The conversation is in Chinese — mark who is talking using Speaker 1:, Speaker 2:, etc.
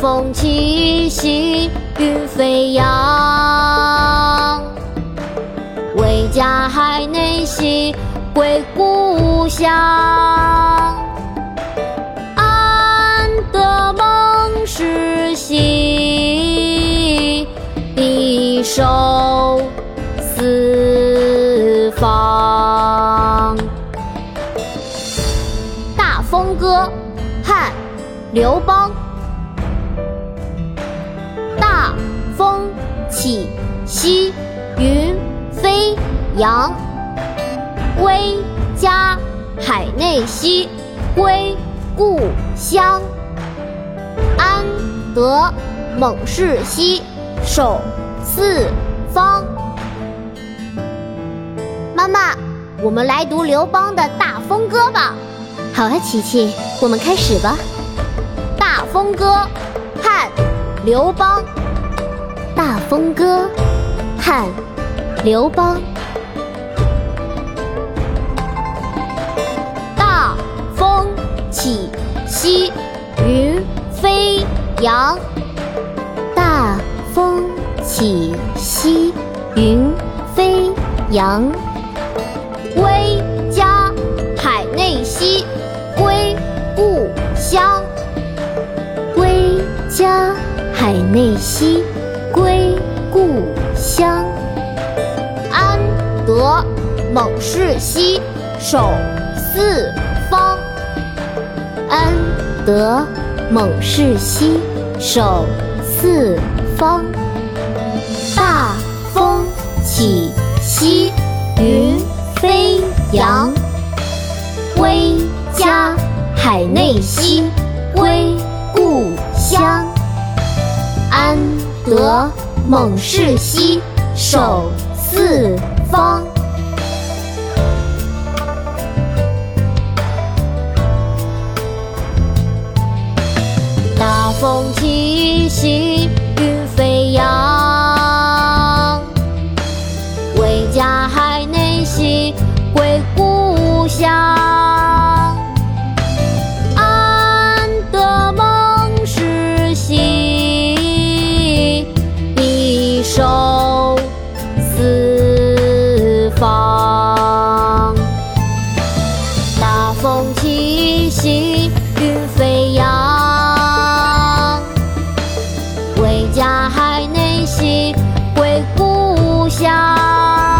Speaker 1: 风起兮，云飞扬。为家海内兮，归故乡。安得梦世兮，必守四方。《大风歌》汉·刘邦。起兮云飞扬，威加海内兮归故乡。安得猛士兮守四方。妈妈，我们来读刘邦的《大风歌》吧。
Speaker 2: 好啊，琪琪，我们开始吧。
Speaker 1: 《大风歌》汉·刘邦。
Speaker 2: 《大风歌》汉·刘邦。
Speaker 1: 大风起兮云飞扬，
Speaker 2: 大风起兮云飞扬。
Speaker 1: 威加海内兮归故乡，
Speaker 2: 威加海内兮归故乡。
Speaker 1: 安得猛士兮守四方，
Speaker 2: 安得猛士兮守四方。大风起兮云飞扬，威加海内兮猛士兮守四方。
Speaker 1: 大风起兮云飞扬，为家海内兮归故乡。守四方。大风起兮云飞扬，归家海内兮归故乡。